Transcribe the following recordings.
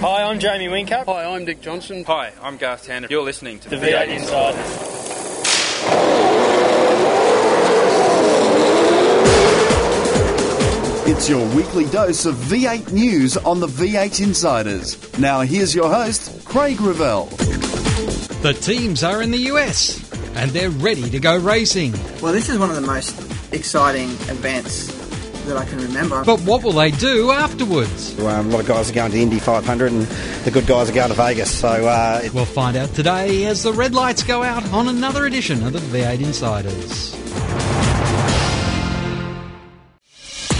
Hi, I'm Jamie Whincup. Hi, I'm Dick Johnson. Hi, I'm Garth Tander. You're listening to The V8 Insiders. It's your weekly dose of V8 news on the V8 Insiders. Now, here's your host, Craig Revell. The teams are in the US and they're ready to go racing. Well, this is one of the most exciting events that I can remember. But what will they do afterwards? Um, a lot of guys are going to Indy 500 and the good guys are going to Vegas. So uh, it- We'll find out today as the red lights go out on another edition of the V8 Insiders.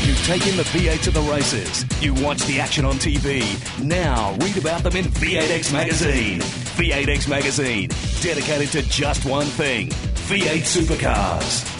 You've taken the V8 to the races. You watch the action on TV. Now read about them in V8X Magazine. V8X Magazine, dedicated to just one thing V8 supercars.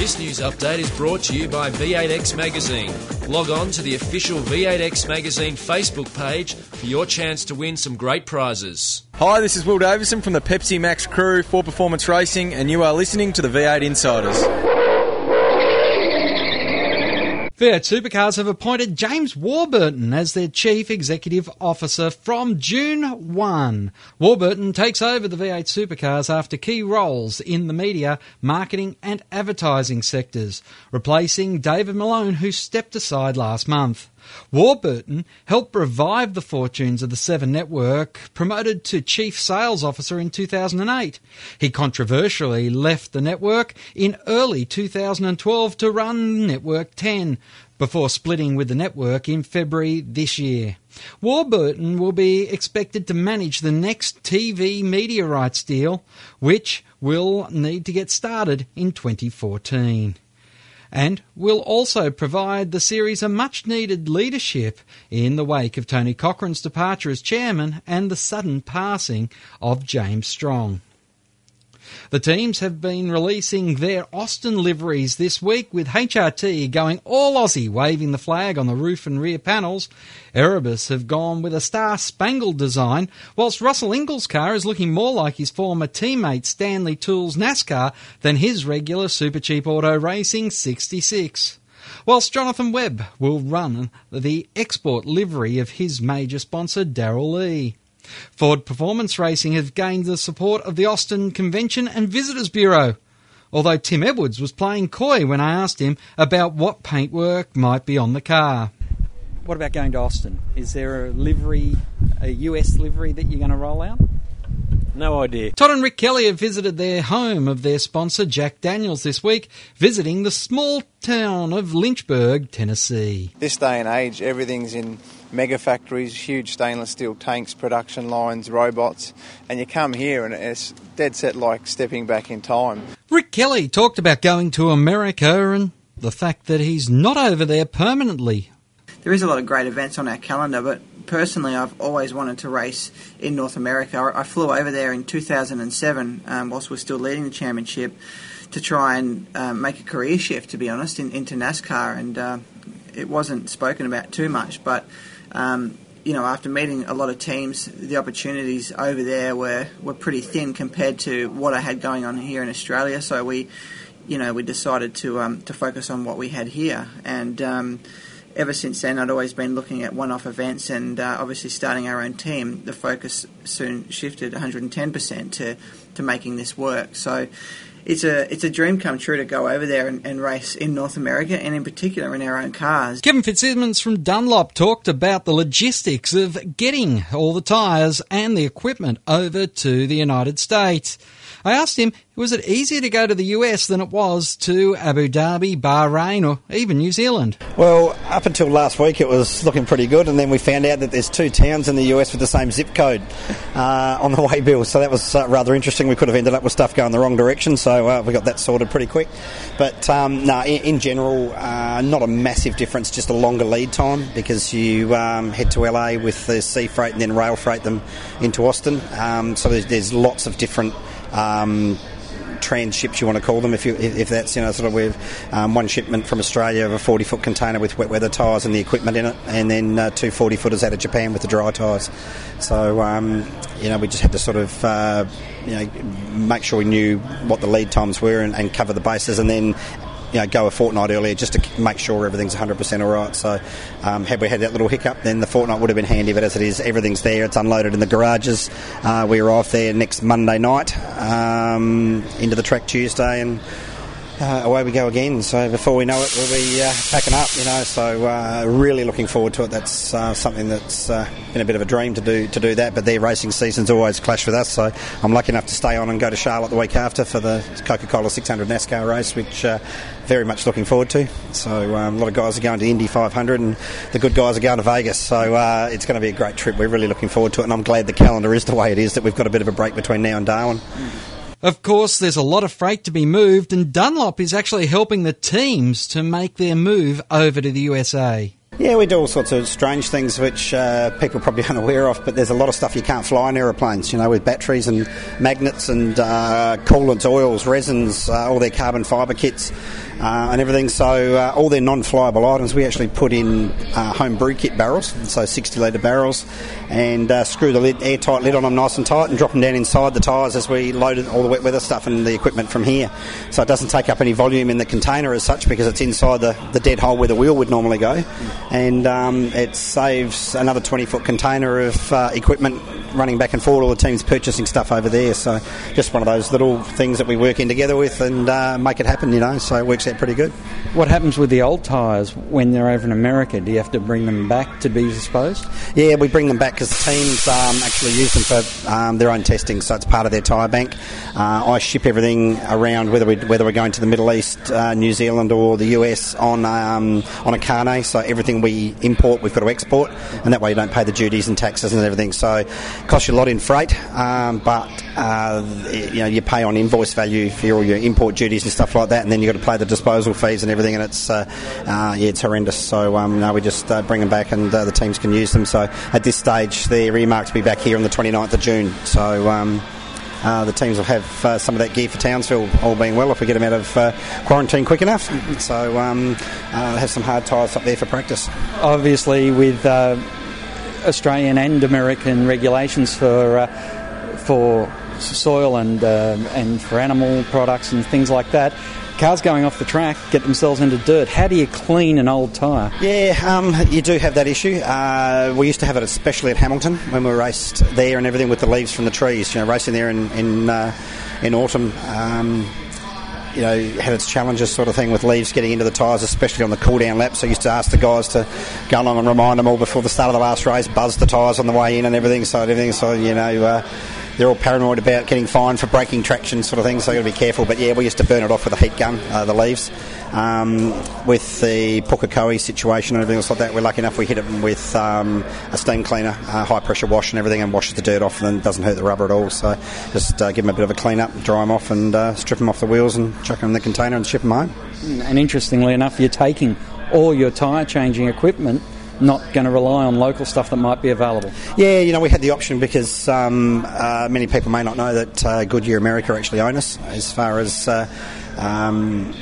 This news update is brought to you by V8X Magazine. Log on to the official V8X Magazine Facebook page for your chance to win some great prizes. Hi, this is Will Davison from the Pepsi Max crew for Performance Racing, and you are listening to the V8 Insiders. V8 Supercars have appointed James Warburton as their Chief Executive Officer from June 1. Warburton takes over the V8 Supercars after key roles in the media, marketing, and advertising sectors, replacing David Malone, who stepped aside last month. Warburton helped revive the fortunes of the Seven Network, promoted to Chief Sales Officer in 2008. He controversially left the network in early 2012 to run Network 10 before splitting with the network in February this year. Warburton will be expected to manage the next TV media rights deal, which will need to get started in 2014 and will also provide the series a much needed leadership in the wake of Tony Cochrane's departure as chairman and the sudden passing of James Strong. The teams have been releasing their Austin liveries this week with HRT going all Aussie waving the flag on the roof and rear panels. Erebus have gone with a star spangled design, whilst Russell Ingall's car is looking more like his former teammate Stanley Tools NASCAR than his regular Super Cheap Auto Racing 66 whilst Jonathon Webb will run the export livery of his major sponsor Darrell Lea. Ford Performance Racing have gained the support of the Austin Convention and Visitors Bureau. Although Tim Edwards was playing coy when I asked him about what paintwork might be on the car. What about going to Austin? Is there a livery, a US livery that you're going to roll out? No idea. Todd and Rick Kelly have visited their home of their sponsor Jack Daniels this week, visiting the small town of Lynchburg, Tennessee. This day and age, everything's in mega factories, huge stainless steel tanks, production lines, robots, and you come here and it's dead set like stepping back in time. Rick Kelly talked about going to America and the fact that he's not over there permanently. There is a lot of great events on our calendar, but personally, I've always wanted to race in North America. I I flew over there in 2007, um, whilst we're still leading the championship, to try and um, make a career shift, to be honest, in, into NASCAR, and uh, it wasn't spoken about too much, but. Um, you know, after meeting a lot of teams, the opportunities over there were, were pretty thin compared to what I had going on here in Australia. So we, you know, we decided to um, to focus on what we had here, and um, ever since then, I'd always been looking at one-off events, and uh, obviously starting our own team, the focus soon shifted 110% to to making this work. So. It's a it's a dream come true to go over there and, and race in North America and in particular in our own cars. Kevin Fitzsimmons from Dunlop talked about the logistics of getting all the tyres and the equipment over to the United States. I asked him, was it easier to go to the US than it was to Abu Dhabi, Bahrain, or even New Zealand? well, up until last week, it was looking pretty good, and then we found out that there's two towns in the US with the same zip code uh, on the way bill. So that was uh, rather interesting. We could have ended up with stuff going the wrong direction, so uh, we got that sorted pretty quick. But um, no, in, in general, uh, not a massive difference, just a longer lead time because you um, head to LA with the sea freight and then rail freight them into Austin. Um, so there's, there's lots of different. Um, transships, you want to call them, if you if that's you know sort of with um, one shipment from Australia of a 40 foot container with wet weather tyres and the equipment in it, and then uh, two 40 footers out of Japan with the dry tyres. So um, you know we just had to sort of uh, you know make sure we knew what the lead times were and, and cover the bases, and then you know, go a fortnight earlier just to make sure everything's 100% all right. So, um, had we had that little hiccup, then the fortnight would have been handy. But as it is, everything's there. It's unloaded in the garages. Uh, we arrive there next Monday night um, into the track Tuesday, and uh, away we go again. So before we know it, we'll be uh, packing up, you know. So uh, really looking forward to it. That's uh, something that's uh, been a bit of a dream to do to do that. But their racing seasons always clash with us. So I'm lucky enough to stay on and go to Charlotte the week after for the Coca-Cola 600 NASCAR race, which uh, very much looking forward to. So um, a lot of guys are going to Indy 500, and the good guys are going to Vegas. So it's going to be a great trip. We're really looking forward to it, and I'm glad the calendar is the way it is. That we've got a bit of a break between now and Darwin. Of course, there's a lot of freight to be moved, and Dunlop is actually helping the teams to make their move over to the USA. Yeah, we do all sorts of strange things which uh, people probably aren't aware of, but there's a lot of stuff you can't fly in aeroplanes, you know, with batteries and magnets and uh, coolants, oils, resins, uh, all their carbon fibre kits. Uh, and everything. So uh, all their non-flyable items, we actually put in uh, home brew kit barrels, so 60 litre barrels, and uh, screw the lid, airtight lid on them nice and tight, and drop them down inside the tyres as we load all the wet weather stuff and the equipment from here. So it doesn't take up any volume in the container as such because it's inside the, the dead hole where the wheel would normally go, and um, it saves another 20 foot container of uh, equipment running back and forward. All the teams purchasing stuff over there. So just one of those little things that we work in together with and uh, make it happen. You know, so it works pretty good. What happens with the old tyres when they're over in America? Do you have to bring them back to be disposed? Yeah, we bring them back because the teams um, actually use them for um, their own testing, so it's part of their tyre bank. Uh, I ship everything around, whether we whether we're going to the Middle East, uh, New Zealand, or the US on um, on a carnet. So everything we import, we've got to export, and that way you don't pay the duties and taxes and everything. So it costs you a lot in freight, um, but uh, you know you pay on invoice value for all your import duties and stuff like that, and then you've got to pay the disposal fees and everything, and it's uh, uh, yeah, it's horrendous. So um, we just uh, bring them back, and the teams can use them. So at this stage, they're earmarked to be back here on the 29th of June. So. Um, uh, the teams will have uh, some of that gear for Townsville, all being well, if we get them out of uh, quarantine quick enough. So, um, have some hard tyres up there for practice. Obviously, with Australian and American regulations for for soil and and for animal products and things like that. Cars going off the track get themselves into dirt. How do you clean an old tyre? Yeah, um, you do have that issue. Uh, we used to have it especially at Hamilton when we raced there and everything with the leaves from the trees. You know, racing there in in, uh, in autumn. Um, you know, had its challenges sort of thing with leaves getting into the tyres, especially on the cool down laps. So I used to ask the guys to go along and remind them all before the start of the last race, buzz the tyres on the way in and everything. So everything, so you know, uh, they're all paranoid about getting fined for breaking traction sort of thing. So you've got to be careful. But yeah, we used to burn it off with a heat gun, uh, the leaves. Um, with the Pukekohe situation and everything else like that, we're lucky enough we hit it with um, a steam cleaner, uh, high pressure wash and everything, and washes the dirt off, and doesn't hurt the rubber at all. So just uh, give them a bit of a clean up, dry them off, and uh, strip them off the wheels, and chuck them in the container and ship them home. And interestingly enough, you're taking all your tyre changing equipment. Not going to rely on local stuff that might be available. Yeah, you know, we had the option because um, uh, many people may not know that uh, Goodyear America actually own us as far as. Uh, um,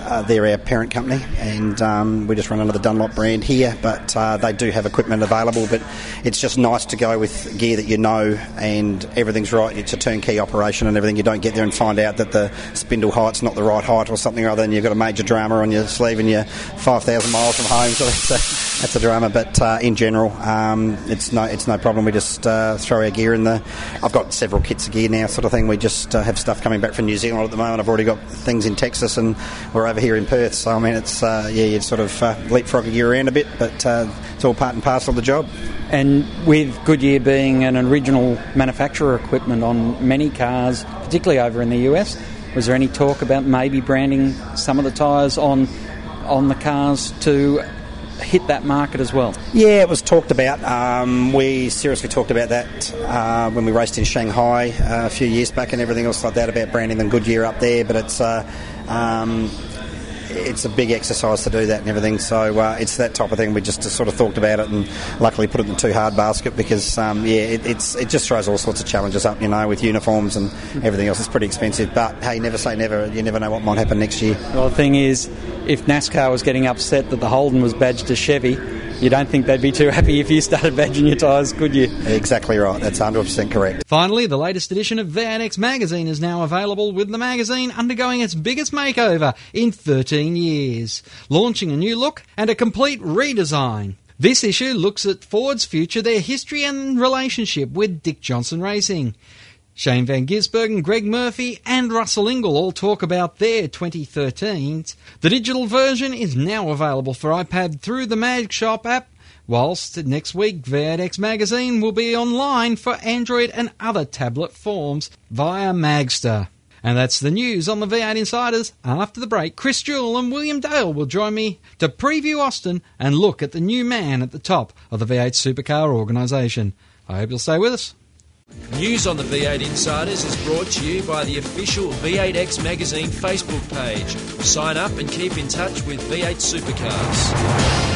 uh, they're our parent company, and um, we just run under the Dunlop brand here. But uh, they do have equipment available. But it's just nice to go with gear that you know and everything's right. It's a turnkey operation and everything. You don't get there and find out that the spindle height's not the right height or something or other, and you've got a major drama on your sleeve and you're 5,000 miles from home. So that's a, that's a drama. But uh, in general, um, it's no it's no problem. We just uh, throw our gear in the. I've got several kits of gear now, sort of thing. We just uh, have stuff coming back from New Zealand at the moment. I've already got things in Texas and we're over here in Perth. So I mean, it's uh, yeah, you sort of uh, leapfrog a gear around a bit, but uh, it's all part and parcel of the job. And with Goodyear being an original manufacturer equipment on many cars, particularly over in the US, was there any talk about maybe branding some of the tyres on on the cars to hit that market as well? Yeah, it was talked about. Um, we seriously talked about that uh, when we raced in Shanghai uh, a few years back and everything else like that about branding the Goodyear up there. But it's uh, um, it's a big exercise to do that and everything. So uh, it's that type of thing. We just sort of thought about it and luckily put it in the too hard basket because um, yeah, it, it's it just throws all sorts of challenges up. You know, with uniforms and everything else, it's pretty expensive. But hey, never say never. You never know what might happen next year. Well, the thing is, if NASCAR was getting upset that the Holden was badged to Chevy, you don't think they'd be too happy if you started badging your tyres, could you? Exactly right. That's 100% correct. Finally, the latest edition of V8X magazine is now available with the magazine undergoing its biggest makeover in 13 years, launching a new look and a complete redesign. This issue looks at Ford's future, their history and relationship with Dick Johnson Racing. Shane Van Gisbergen, Greg Murphy, and Russell Ingall all talk about their 2013s. The digital version is now available for iPad through the Mag Shop app, whilst next week V8X Magazine will be online for Android and other tablet forms via Magzter. And that's the news on the V8 Insiders. After the break, Chris Jewell and William Dale will join me to preview Austin and look at the new man at the top of the V8 supercar organisation. I hope you'll stay with us. News on the V8 Insiders is brought to you by the official V8X Magazine Facebook page. Sign up and keep in touch with V8 Supercars.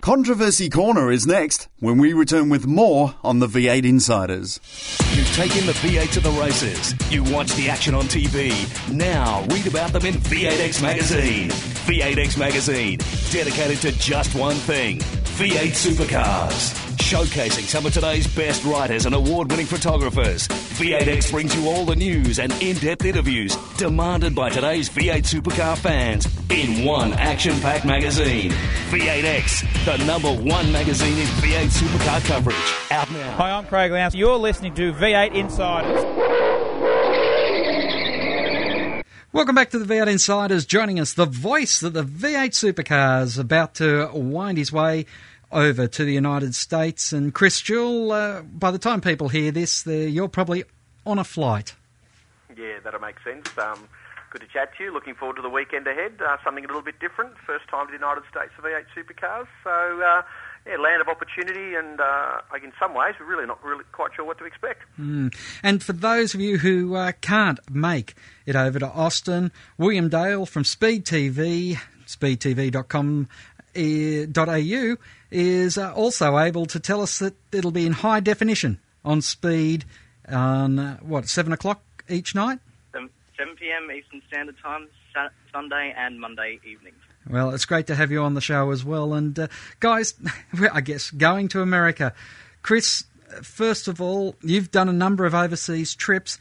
Controversy Corner is next when we return with more on the V8 Insiders. You've taken the V8 to the races. You watch the action on TV. Now read about them in V8X Magazine. V8X Magazine, dedicated to just one thing V8 Supercars. Showcasing some of today's best writers and award winning photographers, V8X brings you all the news and in depth interviews demanded by today's V8 supercar fans in one action packed magazine. V8X, the number one magazine in V8 supercar coverage. Out now. Hi, I'm Craig Lowndes. You're listening to V8 Insiders. Welcome back to the V8 Insiders. Joining us, the voice of the V8 supercars, about to wind his way over to the United States. And Chris Jewell, uh, by the time people hear this, you're probably on a flight. Yeah, that'll make sense. Um, good to chat to you. Looking forward to the weekend ahead. Uh, something a little bit different. First time to the United States for V8 supercars. So, uh, yeah, land of opportunity, and uh, in some ways, we're really not really quite sure what to expect. Mm. And for those of you who uh, can't make it over to Austin, William Dale from Speed TV, speedtv.com au is uh, also able to tell us that it'll be in high definition on speed on uh, what seven o'clock each night. 7 p.m. Eastern Standard Time, Sunday and Monday evenings. Well, it's great to have you on the show as well. And uh, guys, I guess going to America, Chris. First of all, you've done a number of overseas trips.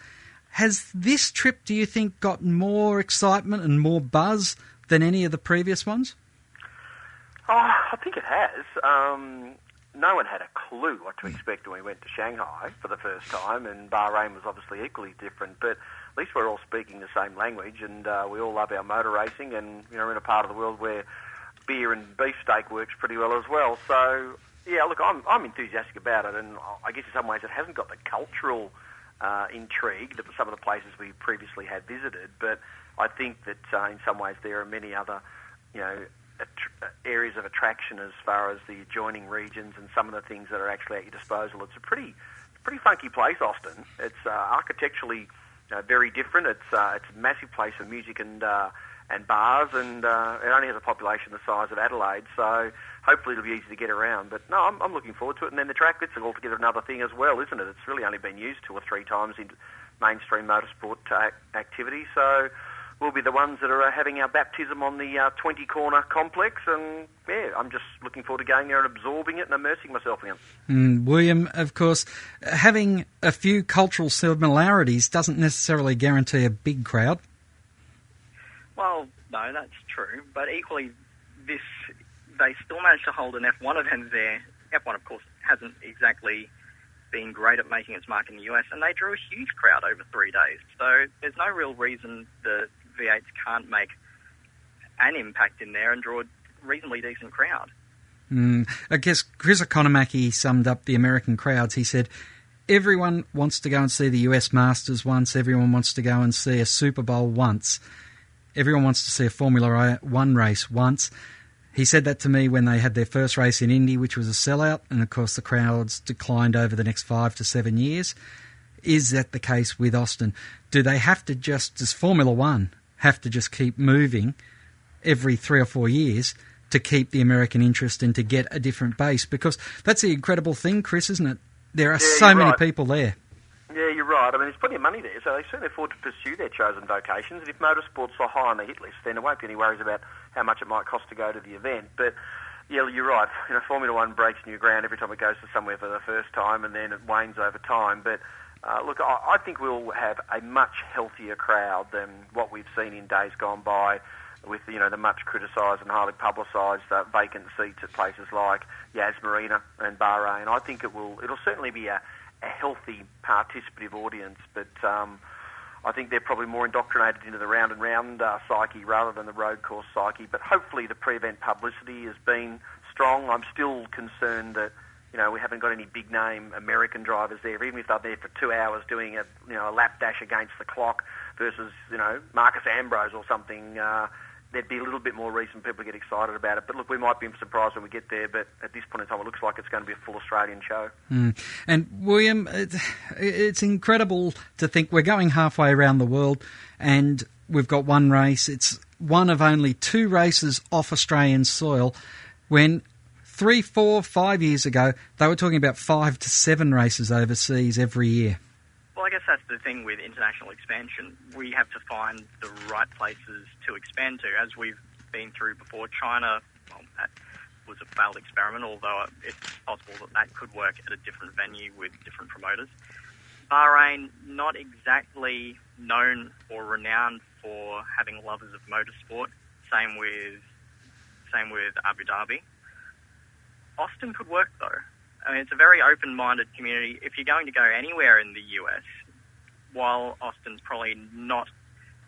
Has this trip, do you think, got more excitement and more buzz than any of the previous ones? Oh, I think it has. Um, no one had a clue what to expect when we went to Shanghai for the first time, and Bahrain was obviously equally different. But at least we're all speaking the same language, and uh, we all love our motor racing, and you know, we're in a part of the world where beer and beefsteak works pretty well as well. So, yeah, look, I'm I'm enthusiastic about it, and I guess in some ways it hasn't got the cultural uh, intrigue that some of the places we previously had visited, but I think that uh, in some ways there are many other, you know areas of attraction as far as the adjoining regions and some of the things that are actually at your disposal. It's a pretty, pretty funky place, Austin. It's uh, architecturally uh, very different. It's uh, it's a massive place for music and uh, and bars, and uh, it only has a population the size of Adelaide, so hopefully it'll be easy to get around. But no, I'm, I'm looking forward to it. And then the track, it's altogether another thing as well, isn't it? It's really only been used two or three times in mainstream motorsport uh, activity, so we'll be the ones that are uh, having our baptism on the uh, 20 corner complex. And yeah, I'm just looking forward to going there and absorbing it and immersing myself in it. Mm, William, of course, having a few cultural similarities doesn't necessarily guarantee a big crowd. Well, no, that's true. But equally, this they still managed to hold an F1 event there. F1, of course, hasn't exactly been great at making its mark in the US, and they drew a huge crowd over three days. So there's no real reason the V8s can't make an impact in there and draw a reasonably decent crowd. Mm, I guess Chris Economaki summed up the American crowds. He said, Everyone wants to go and see the US Masters once, everyone wants to go and see a Super Bowl once, everyone wants to see a Formula One race once. He said that to me when they had their first race in Indy, which was a sellout, and of course the crowds declined over the next five to seven years. Is that the case with Austin? Do they have to just, as Formula One, have to just keep moving, every three or four years to keep the American interest and to get a different base because that's the incredible thing, Chris, isn't it? There are Yeah, so many right. people there. Yeah, you're right. I mean, there's plenty of money there, so they certainly afford to pursue their chosen vocations. And if motorsport's are high on the hit list, then there won't be any worries about how much it might cost to go to the event. But yeah, you're right. You know, Formula One breaks new ground every time it goes to somewhere for the first time, and then it wanes over time. But uh, look, I, I think we'll have a much healthier crowd than what we've seen in days gone by. With you know the much criticised and highly publicised uh, vacant seats at places like Yas Marina and Bahrain, I think it will. It'll certainly be a, a healthy participative audience, but um, I think they're probably more indoctrinated into the round and round uh, psyche rather than the road course psyche. But hopefully the pre-event publicity has been strong. I'm still concerned that you know we haven't got any big name American drivers there, even if they're there for two hours doing a you know a lap dash against the clock versus you know Marcos Ambrose or something. Uh, There'd be a little bit more reason people get excited about it. But look, we might be surprised when we get there. But at this point in time, it looks like it's going to be a full Australian show. Mm. And William, it, it's incredible to think we're going halfway around the world and we've got one race. It's one of only two races off Australian soil when three, four, five years ago they were talking about five to seven races overseas every year. Well, I guess that's the thing with international expansion. We have to find the right places to expand to. As we've been through before, China, well, that was a failed experiment, although it's possible that that could work at a different venue with different promoters. Bahrain, not exactly known or renowned for having lovers of motorsport. Same with same with Abu Dhabi. Austin could work though. I mean, it's a very open-minded community. If you're going to go anywhere in the US, while Austin's probably not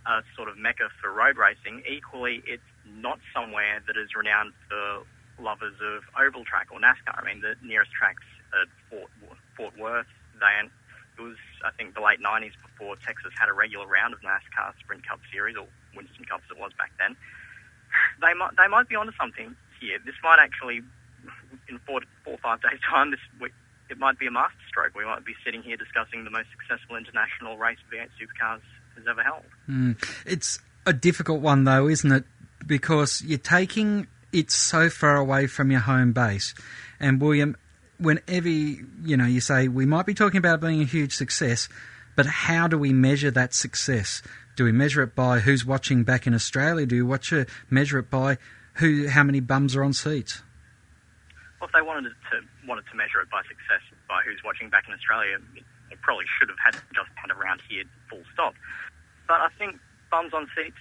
a sort of mecca for road racing, equally it's not somewhere that is renowned for lovers of oval track or NASCAR. I mean, the nearest tracks at Fort, Fort Worth. They, it was, I think, the late 90s before Texas had a regular round of NASCAR Sprint Cup Series, or Winston Cup as it was back then. They might, they might be onto something here. This might actually, in four, four or five days' time, this we, it might be a masterstroke. We might be sitting here discussing the most successful international race V8 supercars has ever held. Mm. It's a difficult one, though, isn't it? Because you're taking it so far away from your home base. And, William, whenever you, you know you say we might be talking about being a huge success, but how do we measure that success? Do we measure it by who's watching back in Australia? Do we watch it, measure it by who, how many bums are on seats? Well, if they wanted to wanted to measure it by success by who's watching back in Australia, it probably should have had just had around here, full stop. But I think bums on seats,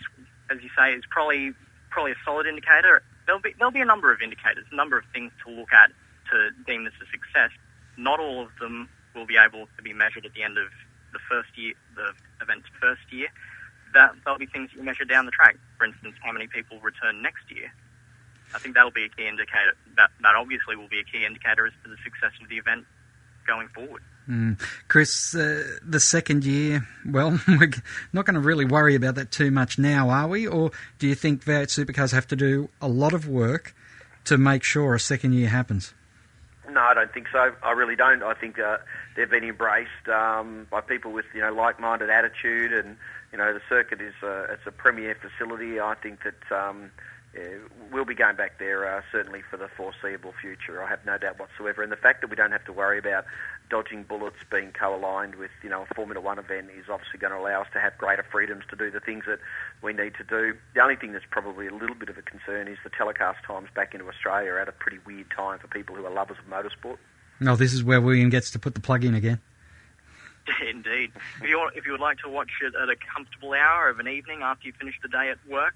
as you say, is probably probably a solid indicator. There'll be there'll be a number of indicators, a number of things to look at to deem this a success. Not all of them will be able to be measured at the end of the first year, the event's first year. That there'll be things you measure down the track. For instance, how many people return next year. I think that'll be a key indicator. That that obviously will be a key indicator as to the success of the event going forward. Mm. Chris, uh, the second year, well, we're not going to really worry about that too much now, are we? Or do you think V8 supercars have to do a lot of work to make sure a second year happens? No, I don't think so. I really don't. I think uh, they've been embraced um, by people with you know like-minded attitude, and you know the circuit is a, it's a premier facility. I think that um, yeah, we'll be going back there uh, certainly for the foreseeable future. I have no doubt whatsoever. And the fact that we don't have to worry about dodging bullets being co-aligned with you know a Formula One event is obviously going to allow us to have greater freedoms to do the things that we need to do. The only thing that's probably a little bit of a concern is the telecast times back into Australia are at a pretty weird time for people who are lovers of motorsport. No, this is where William gets to put the plug in again. Indeed. If you, if you would like to watch it at a comfortable hour of an evening after you finish the day at work,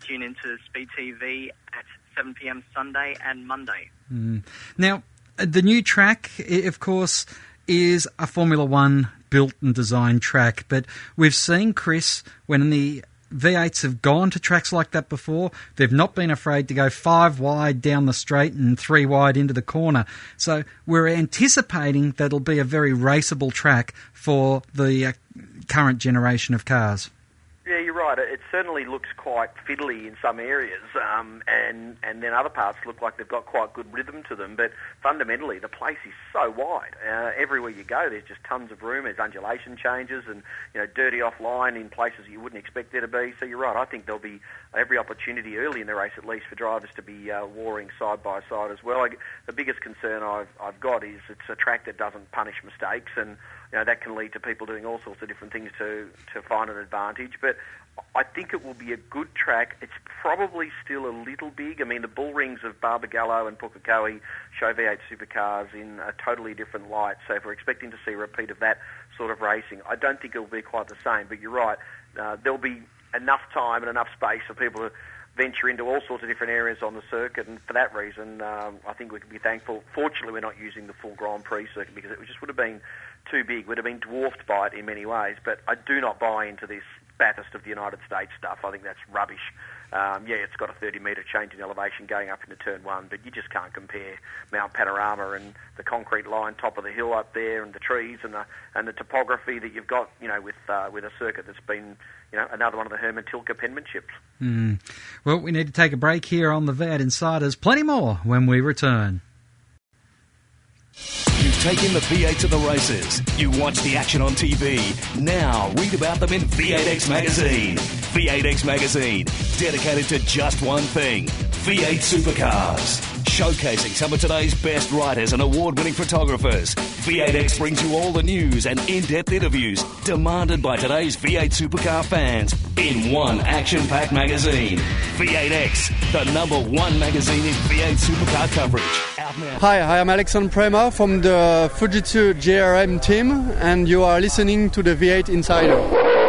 tune into Speed TV at 7 p.m. Sunday and Monday. Mm. Now, uh, the new track, of course, is a Formula One built and designed track, but we've seen, Chris, when the V8s have gone to tracks like that before, they've not been afraid to go five wide down the straight and three wide into the corner. So we're anticipating that it'll be a very raceable track for the uh, current generation of cars. It, it certainly looks quite fiddly in some areas, um, and and then other parts look like they've got quite good rhythm to them. But fundamentally, the place is so wide. Uh, everywhere you go, there's just tons of room. There's undulation changes, and you know, dirty offline in places you wouldn't expect there to be. So you're right. I think there'll be every opportunity early in the race, at least, for drivers to be uh, warring side by side as well. I, the biggest concern I've I've got is it's a track that doesn't punish mistakes, and you know that can lead to people doing all sorts of different things to to find an advantage. But I think it will be a good track. It's probably still a little big. I mean, the bull rings of Barbagallo and Pukekohe show V8 supercars in a totally different light. So if we're expecting to see a repeat of that sort of racing, I don't think it will be quite the same. But you're right. Uh, there'll be enough time and enough space for people to venture into all sorts of different areas on the circuit, and for that reason, um, I think we can be thankful. Fortunately, we're not using the full Grand Prix circuit because it just would have been too big, would have been dwarfed by it in many ways. But I do not buy into this Bathurst of the United States stuff. I think that's rubbish. Um, yeah, it's got a 30 metre change in elevation going up into turn one, but you just can't compare Mount Panorama and the concrete line top of the hill up there, and the trees and the and the topography that you've got, you know, with uh, with a circuit that's been, you know, another one of the Hermann Tilke penmanships. Mm. Well, we need to take a break here on the V8 Insiders. Plenty more when we return. You've taken the V8 to the races. You watch the action on TV. Now read about them in V8X Magazine. V8X Magazine, dedicated to just one thing V8 supercars. Showcasing some of today's best writers and award winning photographers. V8X brings you all the news and in depth interviews demanded by today's V8 supercar fans in one action packed magazine. V8X, the number one magazine in V8 supercar coverage. Hi, I am Alexandre Prémat from the Fujitsu GRM team, and you are listening to the V8 Insider.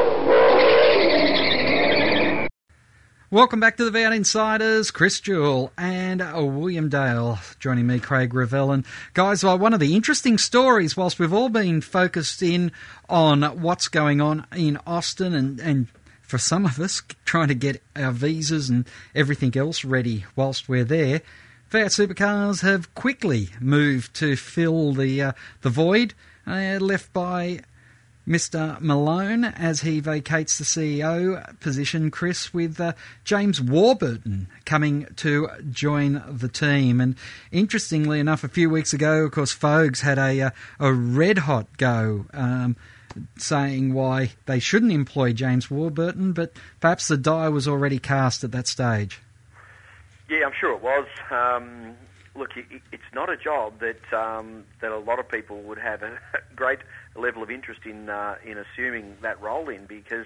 Welcome back to the V8 Insiders. Chris Jewell and uh, William Dale joining me, Craig Revell. And guys, well, one of the interesting stories, whilst we've all been focused in on what's going on in Austin and, and for some of us trying to get our visas and everything else ready whilst we're there, V8 supercars have quickly moved to fill the uh, the void uh, left by Mr. Malone as he vacates the CEO position, Chris, with uh, James Warburton coming to join the team. And interestingly enough, a few weeks ago, of course, Fogues had a, uh, a red hot go. Um, saying why they shouldn't employ James Warburton, but perhaps the die was already cast at that stage. Yeah, I'm sure it was. Um, look, it, it's not a job that um, that a lot of people would have a great level of interest in uh, in assuming that role in because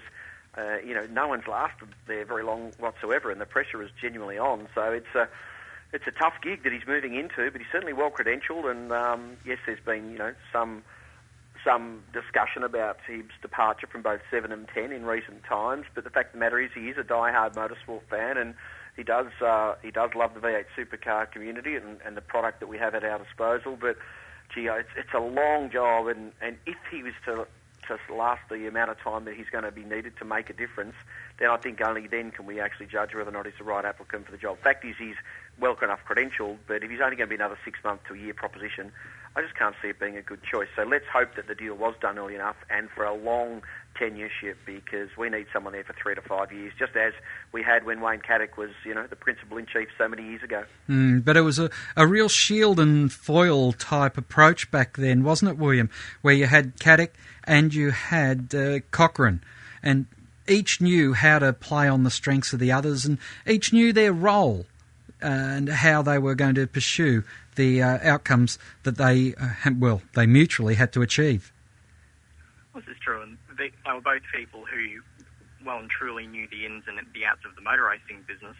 uh, you know no one's lasted there very long whatsoever, and the pressure is genuinely on. So it's a it's a tough gig that he's moving into, but he's certainly well credentialed. And um, yes, there's been you know some some discussion about his departure from both seven and ten in recent times. But the fact of the matter is, he is a die-hard motorsport fan, and he does uh, he does love the V8 supercar community and, and the product that we have at our disposal. But gee, it's, it's a long job, and, and if he was to to last the amount of time that he's going to be needed to make a difference, then I think only then can we actually judge whether or not he's the right applicant for the job. Fact is, he's well enough credentialed, but if he's only going to be another six month to a year proposition, I just can't see it being a good choice. So let's hope that the deal was done early enough and for a long tenureship because we need someone there for three to five years, just as we had when Wayne Cattach was, you know, the principal in chief so many years ago. Mm, but it was a, a real shield and foil type approach back then, wasn't it, William? Where you had Caddick and you had uh, Cochrane, and each knew how to play on the strengths of the others, and each knew their role and how they were going to pursue the uh, outcomes that they, uh, well, they mutually had to achieve. This is true, and they, were both people who well and truly knew the ins and the outs of the motor racing business.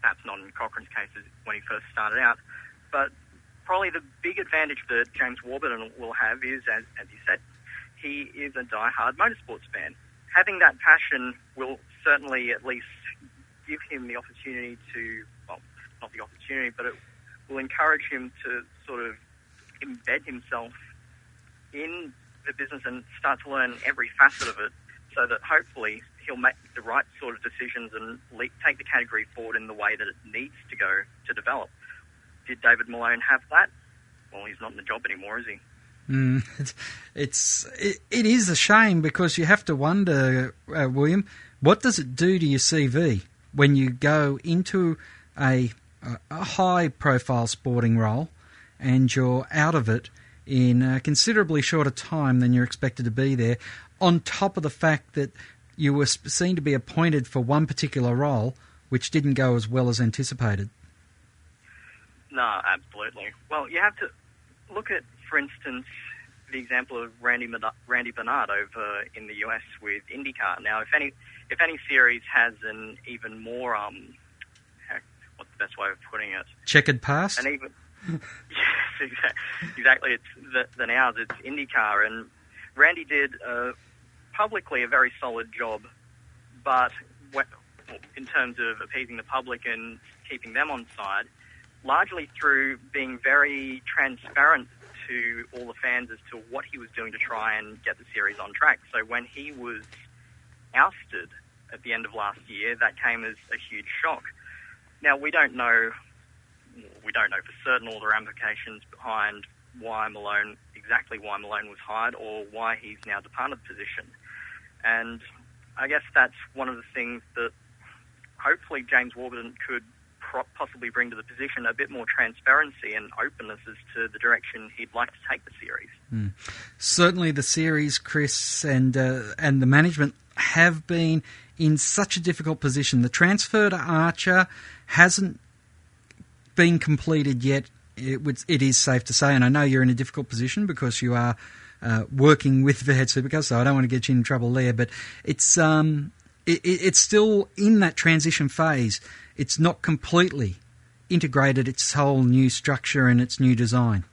Perhaps not in Cochrane's case when he first started out, but probably the big advantage that James Warburton will have is, as, as you said, he is a die-hard motorsports fan. Having that passion will certainly at least give him the opportunity to, well, not the opportunity, but it will encourage him to sort of embed himself in the business and start to learn every facet of it so that hopefully he'll make the right sort of decisions and le- take the category forward in the way that it needs to go to develop. Did David Malone have that? Well, he's not in the job anymore, is he? Mm, it's it's it, it is a shame because you have to wonder, uh, William, What does it do to your CV when you go into a, a, high profile sporting role and you're out of it in a considerably shorter time than you're expected to be there, on top of the fact that you were seen to be appointed for one particular role which didn't go as well as anticipated? No, absolutely. Well, you have to look at, for instance, the example of Randy Randy Bernard over in the US with IndyCar. Now, if any if any series has an even more um, heck, what's the best way of putting it? Checkered past? And even yes, exactly. It's the, than ours. It's IndyCar, and Randy did uh, publicly a very solid job, but in terms of appeasing the public and keeping them on side, largely through being very transparent to all the fans as to what he was doing to try and get the series on track. So when he was ousted at the end of last year, that came as a huge shock. Now we don't know we don't know for certain all the ramifications behind why Malone exactly why Malone was hired or why he's now departed the position. And I guess that's one of the things that hopefully James Warburton could possibly bring to the position a bit more transparency and openness as to the direction he'd like to take the series. Mm. Certainly, the series, Chris, and uh, and the management have been in such a difficult position. The transfer to Archer hasn't been completed yet. It, would, it is safe to say, and I know you're in a difficult position because you are uh, working with V8 Supercars, so I don't want to get you in trouble there. But it's um, it, it's still in that transition phase. It's not completely integrated its whole new structure and its new design.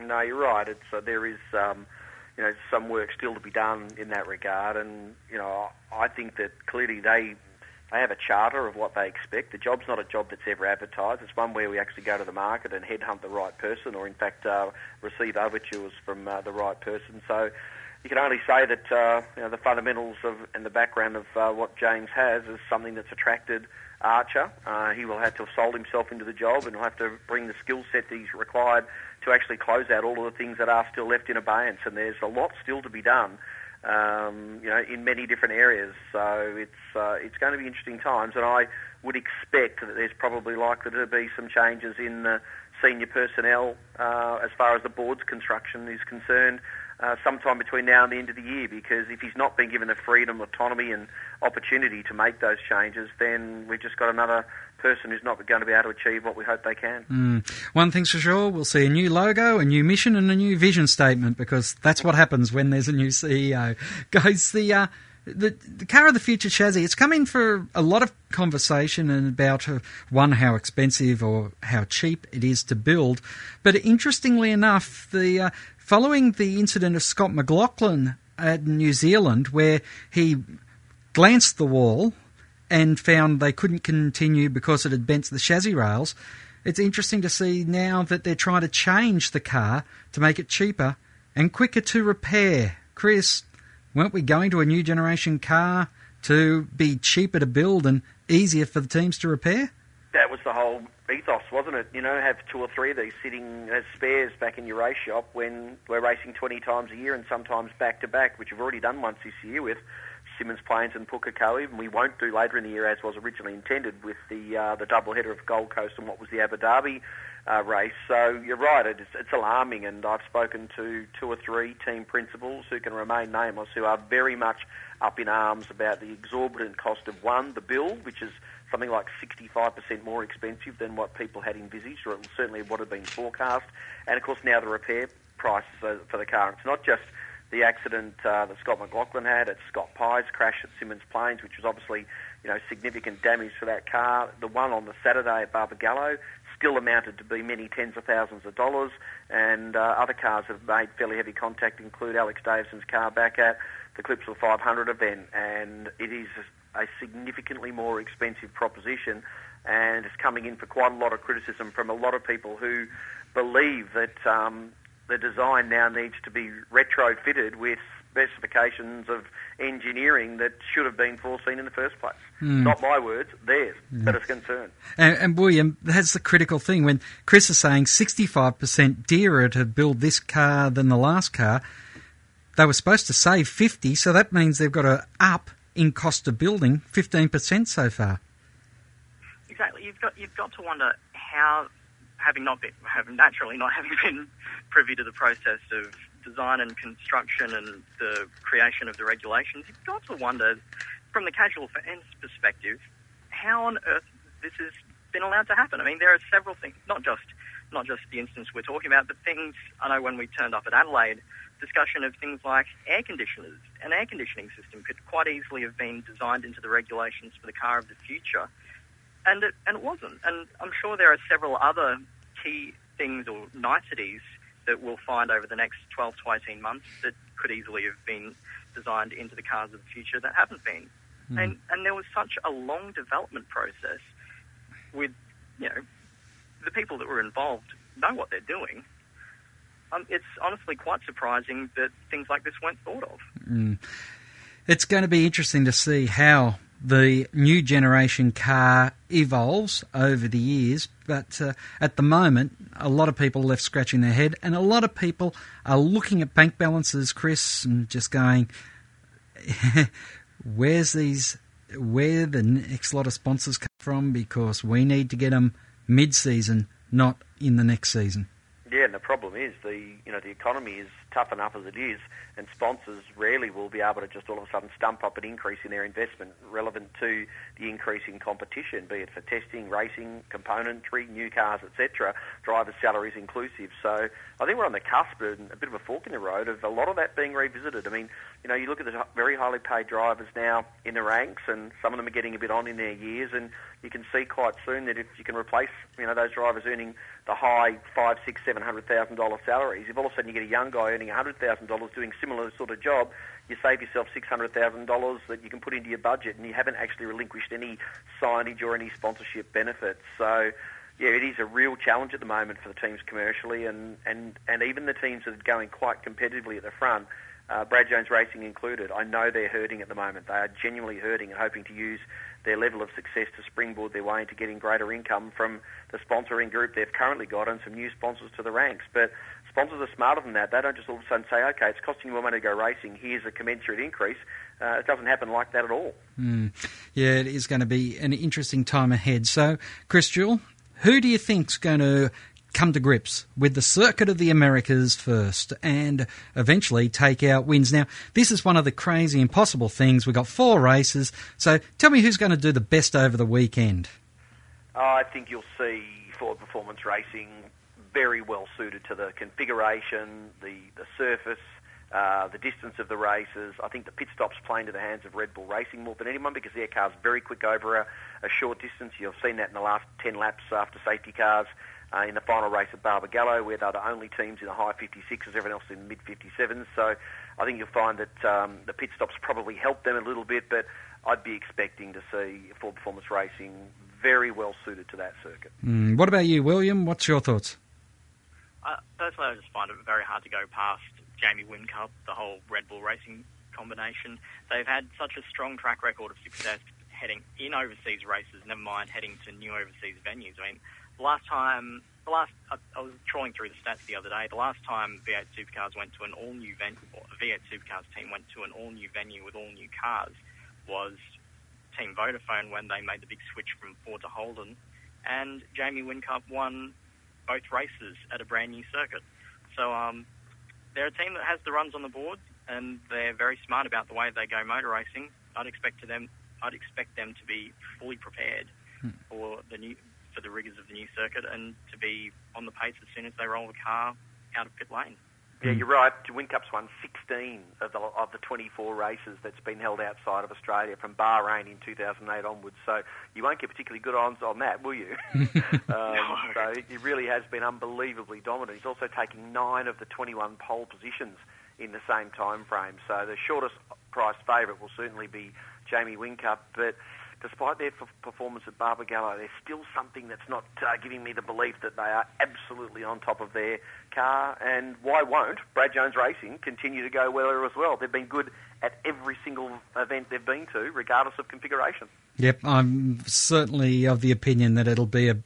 No, you're right. It's uh, there is um, you know some work still to be done in that regard, and you know I think that clearly they they have a charter of what they expect. The job's not a job that's ever advertised. It's one where we actually go to the market and headhunt the right person, or in fact uh, receive overtures from uh, the right person. So you can only say that uh, you know the fundamentals of and the background of uh, what James has is something that's attracted Archer. Uh, he will have to have sold himself into the job and will have to bring the skill set that he's required to actually close out all of the things that are still left in abeyance. And there's a lot still to be done, um, you know, in many different areas. So it's uh, it's going to be interesting times, and I would expect that there's probably likely to be some changes in the senior personnel uh, as far as the board's construction is concerned uh, sometime between now and the end of the year because if he's not been given the freedom, autonomy, and opportunity to make those changes, then we've just got another person who's not going to be able to achieve what we hope they can. Mm. One thing's for sure, we'll see a new logo, a new mission, and a new vision statement because that's what happens when there's a new CEO. Guys, the. Uh, the, the car of the future chassis, it's come in for a lot of conversation and about uh, one, how expensive or how cheap it is to build. But interestingly enough, the uh, following the incident of Scott McLaughlin at New Zealand, where he glanced the wall and found they couldn't continue because it had bent the chassis rails, it's interesting to see now that they're trying to change the car to make it cheaper and quicker to repair. Chris, weren't we going to a new generation car to be cheaper to build and easier for the teams to repair? That was the whole ethos, wasn't it? You know, have two or three of these sitting as spares back in your race shop when we're racing 20 times a year and sometimes back to back, which we've already done once this year with Symmons Plains and Pukekohe, and we won't do later in the year as was originally intended with the uh, the double header of Gold Coast and what was the Abu Dhabi uh, race. So you're right, it's, it's alarming, and I've spoken to two or three team principals who can remain nameless who are very much up in arms about the exorbitant cost of one, the bill, which is something like 65% more expensive than what people had envisaged, or certainly what had been forecast, and of course now the repair prices for the car. It's not just the accident uh, that Scott McLaughlin had, at Scott Pye's crash at Symmons Plains, which was obviously you know significant damage for that car. The one on the Saturday at Barbagallo still amounted to be many tens of thousands of dollars, and uh, other cars have made fairly heavy contact, include Alex Davison's car back at the Clipsal 500 event, and it is a significantly more expensive proposition, and it's coming in for quite a lot of criticism from a lot of people who believe that um, the design now needs to be retrofitted with specifications of engineering that should have been foreseen in the first place. Hmm. Not my words, theirs, Yeah. that is concerned. And, and William, that's the critical thing. When Chris is saying 65% dearer to build this car than the last car, they were supposed to save 50, so that means they've got to up in cost of building 15% so far. Exactly. You've got you've got to wonder how, having not been, having naturally not having been privy to the process of design and construction and the creation of the regulations, you've got to wonder, from the casual fan's perspective, how on earth this has been allowed to happen. I mean, there are several things, not just not just the instance we're talking about, but things I know when we turned up at Adelaide, discussion of things like air conditioners. An air conditioning system could quite easily have been designed into the regulations for the car of the future and it, and it wasn't. And I'm sure there are several other key things or niceties that we'll find over the next 12 to 18 months that could easily have been designed into the cars of the future that haven't been. Hmm. And and there was such a long development process with you know the people that were involved know what they're doing. Um, it's honestly quite surprising that things like this weren't thought of. Mm. It's going to be interesting to see how the new generation car evolves over the years, but uh, at the moment, a lot of people are left scratching their head, and a lot of people are looking at bank balances, Chris, and just going, "Where's these? Where the next lot of sponsors come from? Because we need to get them mid-season, not in the next season." Yeah, and the problem is the you know the economy is tough enough as it is, and sponsors rarely will be able to just all of a sudden stump up an increase in their investment relevant to the increase in competition, be it for testing, racing, componentry, new cars, etc. Driver salaries inclusive. So I think we're on the cusp and a bit of a fork in the road of a lot of that being revisited. I mean, you know, you look at the very highly paid drivers now in the ranks, and some of them are getting a bit on in their years, and you can see quite soon that if you can replace, you know, those drivers earning the high five, six, seven hundred thousand dollar salaries, if all of a sudden you get a young guy earning hundred thousand dollars doing similar sort of job, you save yourself six hundred thousand dollars that you can put into your budget, and you haven't actually relinquished any signage or any sponsorship benefits. So. Yeah, it is a real challenge at the moment for the teams commercially, and, and, and even the teams that are going quite competitively at the front, uh, Brad Jones Racing included. I know they're hurting at the moment. They are genuinely hurting and hoping to use their level of success to springboard their way into getting greater income from the sponsoring group they've currently got and some new sponsors to the ranks. But sponsors are smarter than that. They don't just all of a sudden say, okay, it's costing you more money to go racing, here's a commensurate increase. Uh, it doesn't happen like that at all. Mm. Yeah, it is going to be an interesting time ahead. So, Chris Jewell, who do you think's going to come to grips with the circuit of the Americas first and eventually take out wins? Now, this is one of the crazy, impossible things. We've got four races, so tell me who's going to do the best over the weekend. Uh, I think you'll see Ford Performance Racing very well suited to the configuration, the, the surface, uh, the distance of the races. I think the pit stops play into the hands of Red Bull Racing more than anyone because their car's very quick over a, a short distance. You've seen that in the last 10 laps after safety cars. Uh, in the final race at Barbagallo, where they're the only teams in the high 56s, everyone else in mid 57s. So I think you'll find that um, the pit stops probably help them a little bit, but I'd be expecting to see Ford Performance Racing very well suited to that circuit. Mm, what about you, William? What's your thoughts? Uh, personally, I just find it very hard to go past Jamie Whincup, the whole Red Bull Racing combination. They've had such a strong track record of success heading in overseas races, never mind heading to new overseas venues. I mean, the last time, the last I, I was trawling through the stats the other day. The last time V8 Supercars went to an all new venue, or a V8 Supercars team went to an all new venue with all new cars was Team Vodafone when they made the big switch from Ford to Holden, and Jamie Whincup won both races at a brand new circuit. So um, they're a team that has the runs on the board, and they're very smart about the way they go motor racing. I'd expect to them. I'd expect them to be fully prepared hmm. for the new for the rigors of the new circuit and to be on the pace as soon as they roll the car out of pit lane. Yeah, you're right. Whincup's won 16 of the, of the 24 races that's been held outside of Australia from Bahrain in 2008 onwards. So you won't get particularly good odds on that, will you? um, so it really has been unbelievably dominant. He's also taking nine of the 21 pole positions in the same time frame. So the shortest price favourite will certainly be Jamie Whincup, but despite their f- performance at Barbagallo, there's still something that's not uh, giving me the belief that they are absolutely on top of their car. And why won't Brad Jones Racing continue to go well as well? They've been good at every single event they've been to, regardless of configuration. Yep, I'm certainly of the opinion that it'll be a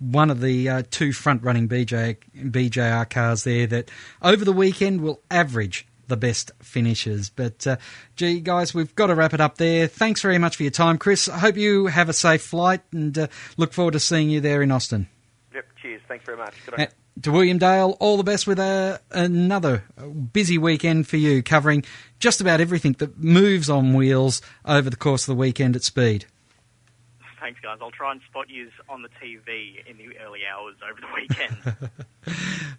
one of the uh, two front-running BJ, BJR cars there that over the weekend will average the best finishes. But, uh, gee, guys, we've got to wrap it up there. Thanks very much for your time, Chris. I hope you have a safe flight and uh, look forward to seeing you there in Austin. Yep, cheers. Thanks very much. Uh, to William Dale, all the best with uh, another busy weekend for you, covering just about everything that moves on wheels over the course of the weekend at Speed. Thanks, guys. I'll try and spot you on the TV in the early hours over the weekend.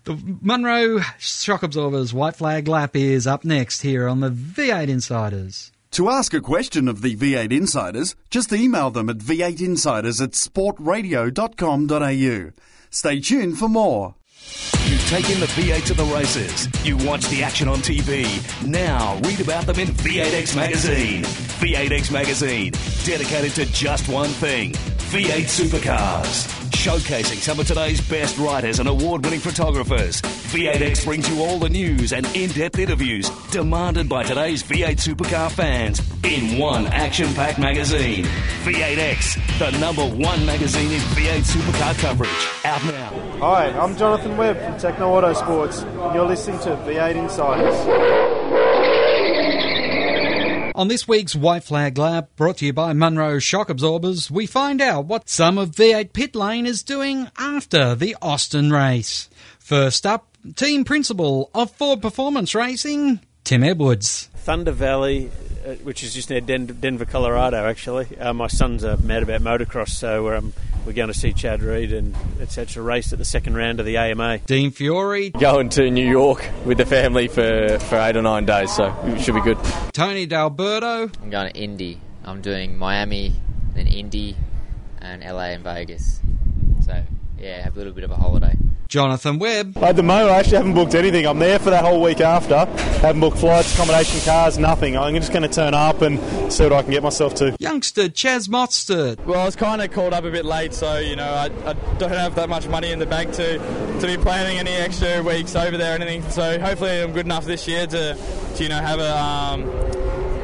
The Monroe Shock Absorbers White Flag Lap is up next here on the V8 Insiders. To ask a question of the V8 Insiders, just email them at v8insiders at sportradio.com.au. Stay tuned for more. You've taken the V8 to the races. You watch the action on TV. Now read about them in V8X Magazine. V8X Magazine, dedicated to just one thing V8 supercars. Showcasing some of today's best writers and award winning photographers. V8X brings you all the news and in depth interviews demanded by today's V8 supercar fans in one action packed magazine. V8X, the number one magazine in V8 supercar coverage. Out now. Hi, I'm Jonathon Webb from Tekno Autosports, and you're listening to V8 Insiders. On this week's White Flag Lap, brought to you by Monroe Shock Absorbers, we find out what some of V8 Pit Lane is doing after the Austin race. First up, team principal of Ford Performance Racing, Tim Edwards. Thunder Valley, uh, which is just near Den- Denver, Colorado, actually. Uh, my son's are mad about motocross, so um, we're going to see Chad Reed and etc. race at the second round of the AMA. Dean Fiore, Going to New York with the family for, for eight or nine days, so it should be good. Tony D'Alberto, I'm going to Indy. I'm doing Miami, then Indy, and LA and Vegas. So yeah, have a little bit of a holiday. Jonathon Webb, At the moment, I actually haven't booked anything. I'm there for that whole week after. Haven't booked flights, accommodation, cars, nothing. I'm just going to turn up and see what I can get myself to. youngster Chaz Mostert, Well, I was kind of called up a bit late, so you know I, I don't have that much money in the bank to to be planning any extra weeks over there or anything. So hopefully I'm good enough this year to, to you know have a um,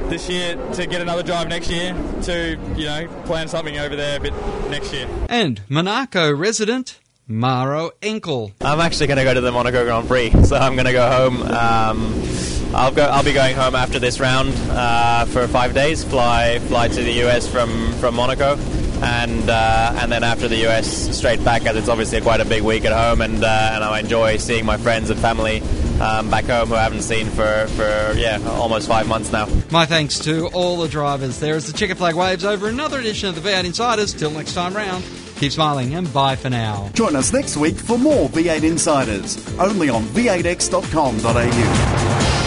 this year to get another drive next year to you know plan something over there a bit next year. and Monaco resident, Maro Engel. I'm actually going to go to the Monaco Grand Prix, so I'm going to go home. Um, I'll go. I'll be going home after this round uh, for five days. Fly fly to the US from from Monaco, and uh, and then after the US straight back, as it's obviously quite a big week at home, and uh, and I enjoy seeing my friends and family um, back home who I haven't seen for for yeah almost five months now. My thanks to all the drivers. There is the checker flag waves over another edition of the V8 Insiders. Till next time round, keep smiling and bye for now. Join us next week for more V8 Insiders, only on v8x.com.au.